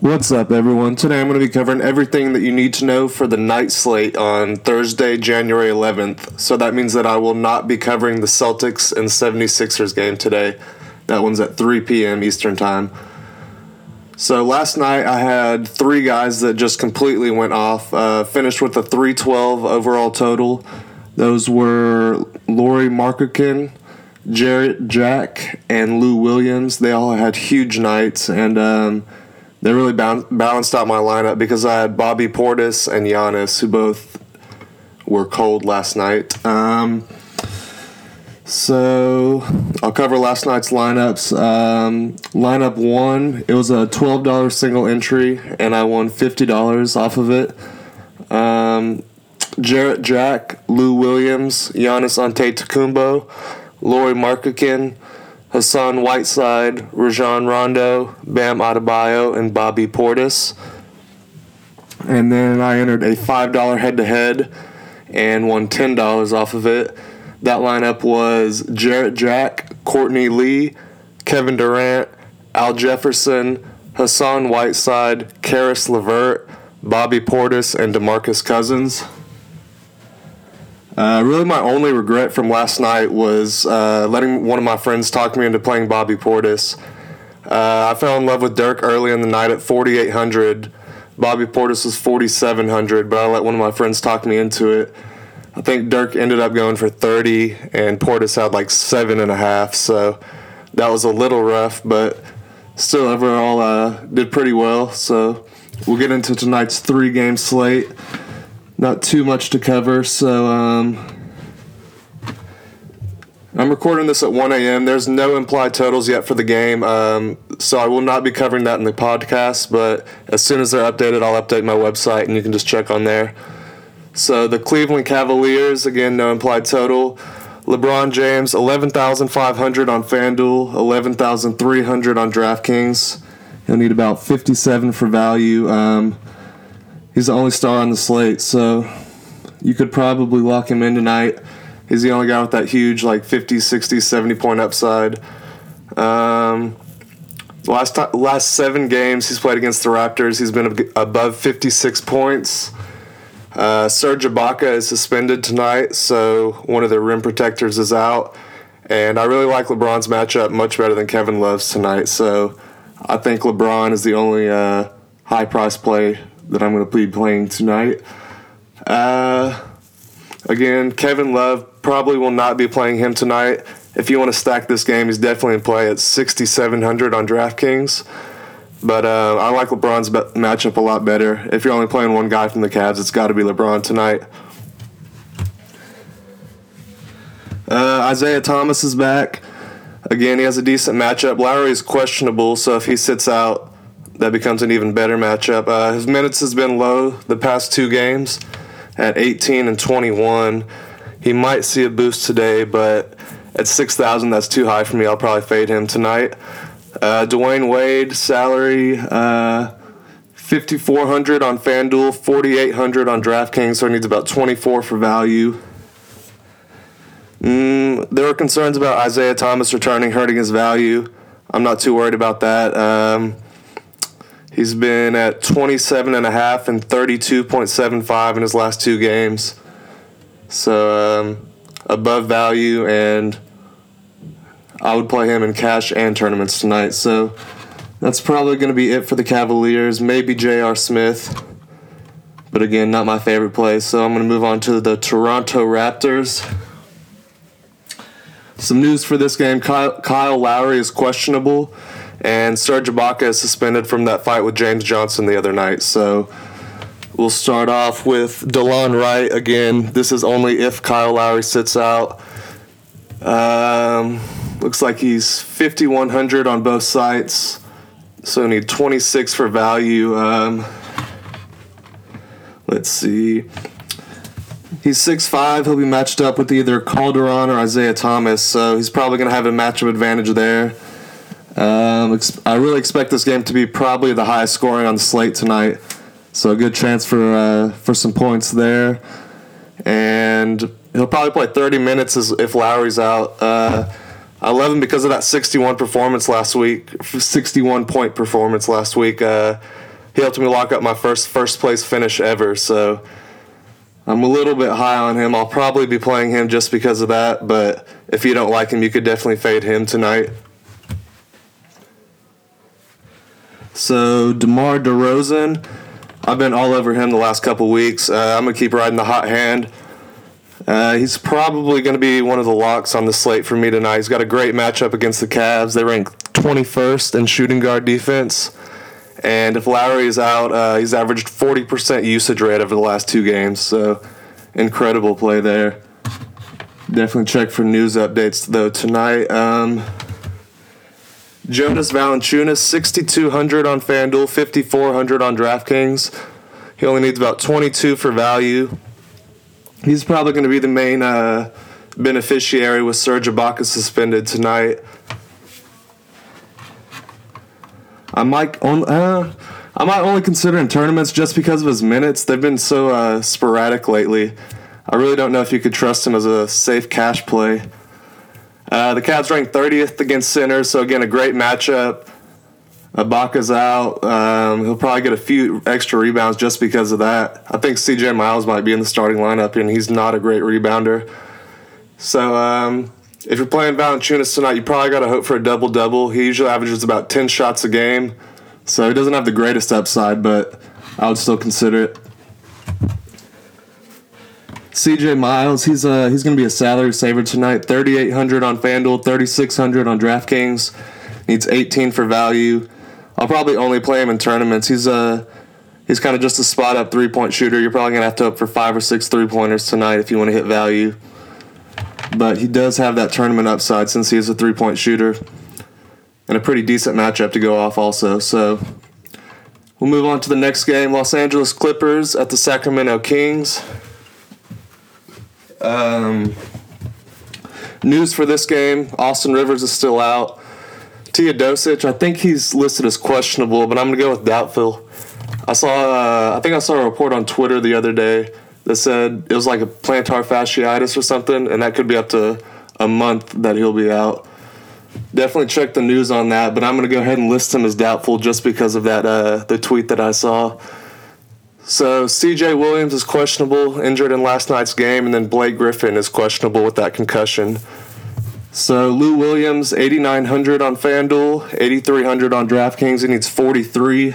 What's up, everyone? Today I'm going to be covering everything that you need to know for the night slate on Thursday, January 11th. So that means that I will not be covering the Celtics and 76ers game today. That one's at 3 p.m. Eastern Time. So last night I had three guys that just completely went off. Uh, finished with a 312 overall total. Those were Lauri Markkanen, Jarrett Jack, and Lou Williams. They all had huge nights and. Um, they really balanced out my lineup because I had Bobby Portis and Giannis, who both were cold last night. Um, so I'll cover last night's lineups. Um, lineup one, it was a twelve dollar single entry, and I won fifty dollars off of it. Um, Jarrett Jack, Lou Williams, Giannis Antetokounmpo, Lauri Markkanen, Hassan Whiteside, Rajon Rondo, Bam Adebayo, and Bobby Portis. And then I entered a $5 head to head and won $10 off of it. That lineup was Jarrett Jack, Courtney Lee, Kevin Durant, Al Jefferson, Hassan Whiteside, Caris LeVert, Bobby Portis, and DeMarcus Cousins. Uh, really, my only regret from last night was uh, letting one of my friends talk me into playing Bobby Portis. Uh, I fell in love with Dirk early in the night at 4,800. Bobby Portis was 4,700, but I let one of my friends talk me into it. I think Dirk ended up going for 30, and Portis had like seven and a half, so that was a little rough, but still overall uh, did pretty well. So we'll get into tonight's three game slate not too much to cover. So um, I'm recording this at 1 a.m. There's no implied totals yet for the game, um, so I will not be covering that in the podcast. But as soon as they're updated, I'll update my website, and you can just check on there. So the Cleveland Cavaliers, again, no implied total. LeBron James, 11,500 on FanDuel, 11,300 on DraftKings. You'll need about 57 for value. Um, he's the only star on the slate, so you could probably lock him in tonight. He's the only guy with that huge, like 50, 60, 70 point upside. Um, last time, last seven games he's played against the Raptors, he's been above 56 points. Uh, Serge Ibaka is suspended tonight, so one of their rim protectors is out. And I really like LeBron's matchup much better than Kevin Love's tonight. So I think LeBron is the only uh, high price play that I'm going to be playing tonight. Uh, again, Kevin Love probably will not be playing him tonight. If you want to stack this game, he's definitely in play at 6,700 on DraftKings. But uh, I like LeBron's be- matchup a lot better. If you're only playing one guy from the Cavs, it's got to be LeBron tonight. Uh, Isaiah Thomas is back. Again, he has a decent matchup. Lowry is questionable, so if he sits out, that becomes an even better matchup. Uh, his minutes has been low the past two games at 18 and 21. He might see a boost today, but at 6,000, that's too high for me. I'll probably fade him tonight. Uh, Dwyane Wade salary uh, 5,400 on FanDuel, 4,800 on DraftKings, so he needs about 24 for value. Mm, there are concerns about Isaiah Thomas returning, hurting his value. I'm not too worried about that. Um, He's been at 27 and a half and 32.75 in his last two games. So um, above value, and I would play him in cash and tournaments tonight. So that's probably going to be it for the Cavaliers. Maybe J.R. Smith, but again, not my favorite play. So I'm going to move on to the Toronto Raptors. Some news for this game Kyle, Kyle Lowry is questionable and Serge Ibaka is suspended from that fight with James Johnson the other night. So we'll start off with Delon Wright again. This is only if Kyle Lowry sits out. Um, looks like he's 5100 on both sites, so need 26 for value. Um, let's see. He's 6'5. He'll be matched up with either Calderon or Isaiah Thomas, so he's probably going to have a matchup advantage there. Um, I really expect this game to be probably the highest scoring on the slate tonight. So a good chance for uh, for some points there, and he'll probably play 30 minutes if Lowry's out. Uh, I love him because of that 61 performance last week, 61 point performance last week. Uh, he helped me lock up my first first place finish ever. So I'm a little bit high on him. I'll probably be playing him just because of that. But if you don't like him, you could definitely fade him tonight. So DeMar DeRozan, I've been all over him the last couple weeks. Uh, I'm gonna keep riding the hot hand. Uh, he's probably going to be one of the locks on the slate for me tonight. He's got a great matchup against the Cavs. They rank 21st in shooting guard defense. And if Lowry is out, uh, he's averaged 40% usage rate over the last two games. So incredible play there. Definitely check for news updates though tonight. Um, Jonas Valanciunas, 6,200 on FanDuel, 5,400 on DraftKings. He only needs about 22 for value. He's probably going to be the main uh, beneficiary with Serge Ibaka suspended tonight. I might on, uh, I might only consider in tournaments just because of his minutes. They've been so uh, sporadic lately. I really don't know if you could trust him as a safe cash play. Uh, the Cavs ranked 30th against centers, so again, a great matchup. Ibaka's out. Um, he'll probably get a few extra rebounds just because of that. I think CJ Miles might be in the starting lineup, and he's not a great rebounder. So um, if you're playing Valanciunas tonight, you probably got to hope for a double double. He usually averages about 10 shots a game, so he doesn't have the greatest upside, but I would still consider it. CJ Miles, he's uh he's gonna be a salary saver tonight. Thirty eight hundred on FanDuel, thirty six hundred on DraftKings. Needs eighteen for value. I'll probably only play him in tournaments. He's uh he's kind of just a spot up three point shooter. You're probably gonna have to up for five or six three pointers tonight if you want to hit value. But he does have that tournament upside since he is a three point shooter. And a pretty decent matchup to go off also. So we'll move on to the next game. Los Angeles Clippers at the Sacramento Kings. Um, news for this game: Austin Rivers is still out. Tia Teodosic, I think he's listed as questionable, but I'm gonna go with doubtful. I saw, uh, I think I saw a report on Twitter the other day that said it was like a plantar fasciitis or something, and that could be up to a month that he'll be out. Definitely check the news on that, but I'm gonna go ahead and list him as doubtful just because of that uh, the tweet that I saw. So CJ Williams is questionable, injured in last night's game, and then Blake Griffin is questionable with that concussion. So Lou Williams, 8,900 on FanDuel, 8,300 on DraftKings. He needs 43.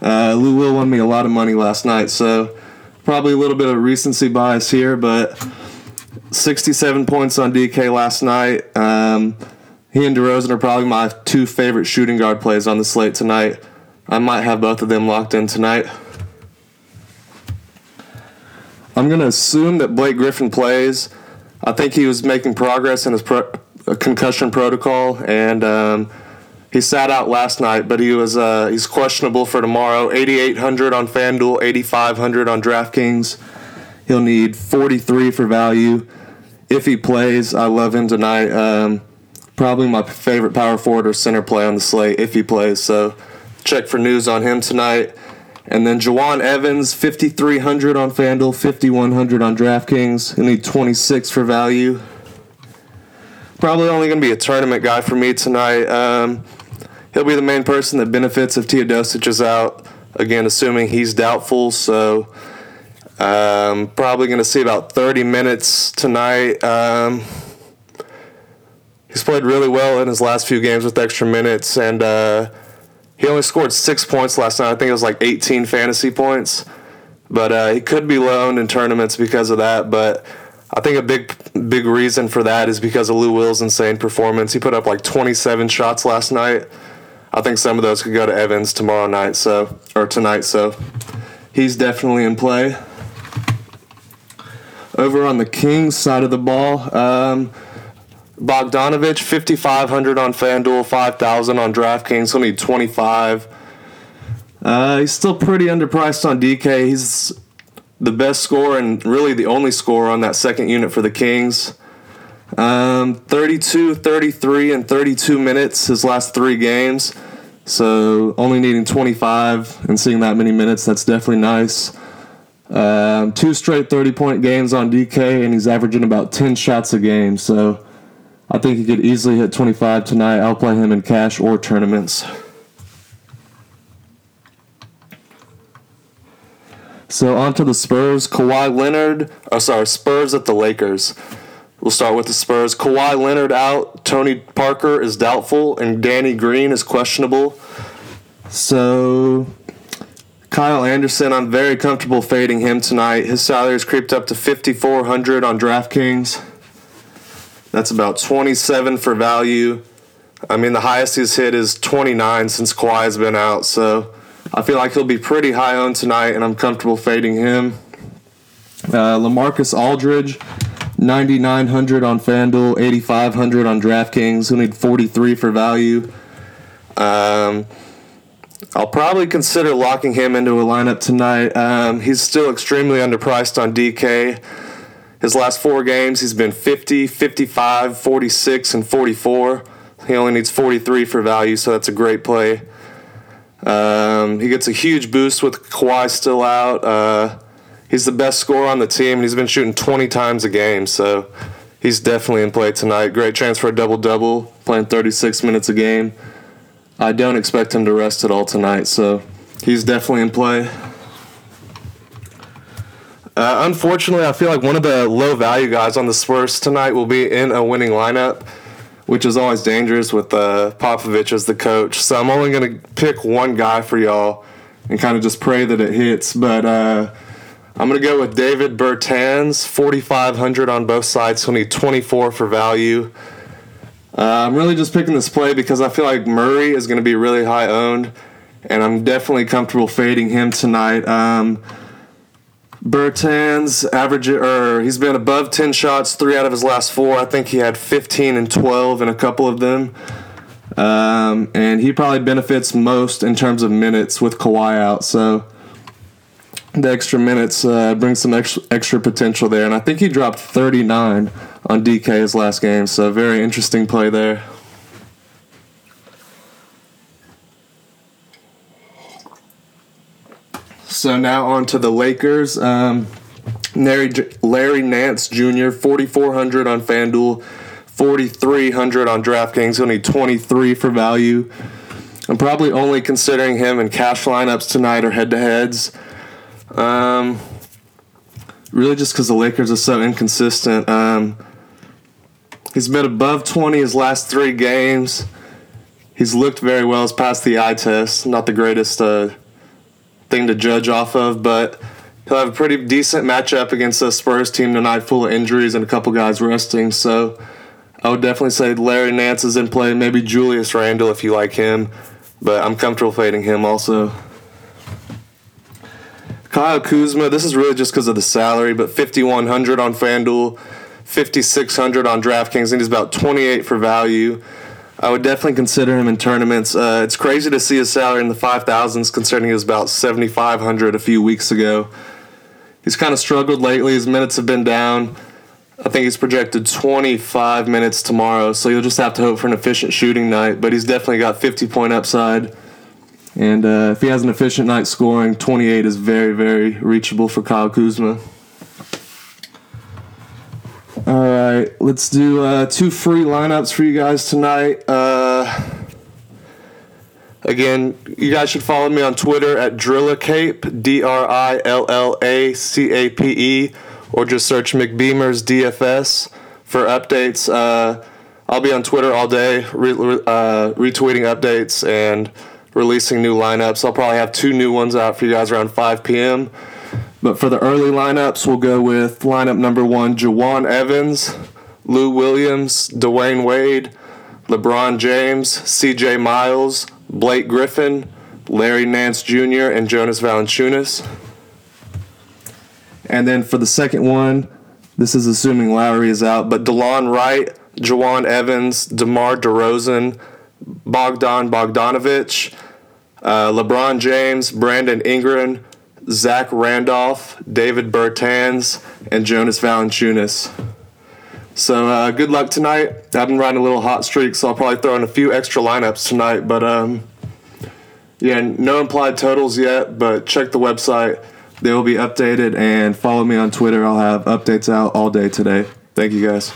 Uh, Lou Will won me a lot of money last night, so probably a little bit of recency bias here, but 67 points on DK last night. Um, he and DeRozan are probably my two favorite shooting guard plays on the slate tonight. I might have both of them locked in tonight. I'm going to assume that Blake Griffin plays. I think he was making progress in his pro- uh, concussion protocol, and um, he sat out last night, but he was uh, he's questionable for tomorrow. 8,800 on FanDuel, 8,500 on DraftKings. He'll need 43 for value if he plays. I love him tonight. Um, probably my favorite power forward or center play on the slate if he plays. So check for news on him tonight. And then Jawun Evans, 5,300 on FanDuel, 5,100 on DraftKings. He'll need 26 for value. Probably only going to be a tournament guy for me tonight. Um, he'll be the main person that benefits if Teodosic is out. Again, assuming he's doubtful. So um, probably going to see about 30 minutes tonight. Um, he's played really well in his last few games with extra minutes. And. Uh, he only scored six points last night. I think it was like 18 fantasy points. But uh, he could be loaned in tournaments because of that. But I think a big big reason for that is because of Lou Will's insane performance. He put up like 27 shots last night. I think some of those could go to Evans tomorrow night, so or tonight. So he's definitely in play. Over on the Kings side of the ball, um, Bogdanovich, 5,500 on FanDuel, 5,000 on DraftKings. He'll need 25. Uh, he's still pretty underpriced on DK. He's the best scorer and really the only scorer on that second unit for the Kings. Um, 32, 33, and 32 minutes his last three games. So only needing 25 and seeing that many minutes, that's definitely nice. Um, two straight 30 point games on DK, and he's averaging about 10 shots a game. So I think he could easily hit 25 tonight. I'll play him in cash or tournaments. So on to the Spurs. Kawhi Leonard. Oh, sorry, Spurs at the Lakers. We'll start with the Spurs. Kawhi Leonard out. Tony Parker is doubtful, and Danny Green is questionable. So Kyle Anderson, I'm very comfortable fading him tonight. His salary creeped up to 5400 on DraftKings. That's about 27 for value. I mean, the highest he's hit is 29 since Kawhi's been out, so I feel like he'll be pretty high owned tonight, and I'm comfortable fading him. Uh, Lamarcus Aldridge, 9,900 on FanDuel, 8,500 on DraftKings. He'll need 43 for value. Um, I'll probably consider locking him into a lineup tonight. Um, he's still extremely underpriced on DK. His last four games, he's been 50, 55, 46, and 44. He only needs 43 for value, so that's a great play. Um, he gets a huge boost with Kawhi still out. Uh, he's the best scorer on the team, and he's been shooting 20 times a game, so he's definitely in play tonight. Great chance for a double double, playing 36 minutes a game. I don't expect him to rest at all tonight, so he's definitely in play. Uh, unfortunately, I feel like one of the low value guys on the Spurs tonight will be in a winning lineup, which is always dangerous with uh, Popovich as the coach. So I'm only going to pick one guy for y'all and kind of just pray that it hits. But uh, I'm going to go with Davis Bertans, 4,500 on both sides. He'll need 24 for value. Uh, I'm really just picking this play because I feel like Murray is going to be really high owned, and I'm definitely comfortable fading him tonight. Um, Bertans average or he's been above 10 shots three out of his last four. I think he had 15 and 12 in a couple of them. Um, and he probably benefits most in terms of minutes with Kawhi out. So the extra minutes uh, brings some extra, extra potential there. And I think he dropped 39 on DK's last game. So very interesting play there. So now on to the Lakers. Um, Larry, Larry Nance Jr. 4,400 on FanDuel, 4,300 on DraftKings. He'll need 23 for value. I'm probably only considering him in cash lineups tonight or head to heads. Um, really, just because the Lakers are so inconsistent. Um, he's been above 20 his last three games. He's looked very well. He's passed the eye test. Not the greatest uh, thing to judge off of, but he'll have a pretty decent matchup against the Spurs team tonight, full of injuries and a couple guys resting. So I would definitely say Larry Nance is in play. Maybe Julius Randle if you like him, but I'm comfortable fading him also. Kyle Kuzma, this is really just because of the salary, but 5,100 on FanDuel, 5,600 on DraftKings, and he's about 28 for value. I would definitely consider him in tournaments. Uh, it's crazy to see his salary in the 5,000s, considering he was about 7,500 a few weeks ago. He's kind of struggled lately. His minutes have been down. I think he's projected 25 minutes tomorrow, so you'll just have to hope for an efficient shooting night. But he's definitely got 50 point upside. And uh, if he has an efficient night scoring, 28 is very, very reachable for Kyle Kuzma. All right, let's do uh, two free lineups for you guys tonight. Uh, again, you guys should follow me on Twitter at Drillacape, D R I L L A C A P E, or just search McBeamer's DFS for updates. Uh, I'll be on Twitter all day, re- uh, retweeting updates and releasing new lineups. I'll probably have two new ones out for you guys around 5 p.m. But for the early lineups, we'll go with lineup number one Jawun Evans, Lou Williams, Dwyane Wade, LeBron James, CJ Miles, Blake Griffin, Larry Nance Jr., and Jonas Valanciunas. And then for the second one, this is assuming Lowry is out, but DeLon Wright, Jawun Evans, DeMar DeRozan, Bogdan Bogdanovich, uh, LeBron James, Brandon Ingram, Zach Randolph, Davis Bertans, and Jonas Valanciunas. So uh, good luck tonight. I've been riding a little hot streak, so I'll probably throw in a few extra lineups tonight. But um, yeah, no implied totals yet, but check the website. They will be updated, and follow me on Twitter. I'll have updates out all day today. Thank you guys.